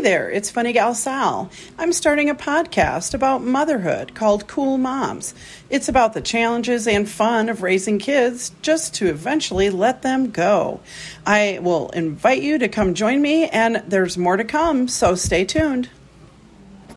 There, it's Funny Gal Sal. I'm starting a podcast about motherhood called Cool Moms. It's about the challenges and fun of raising kids just to eventually let them go. I will invite you to come join me, and there's more to come, so stay tuned.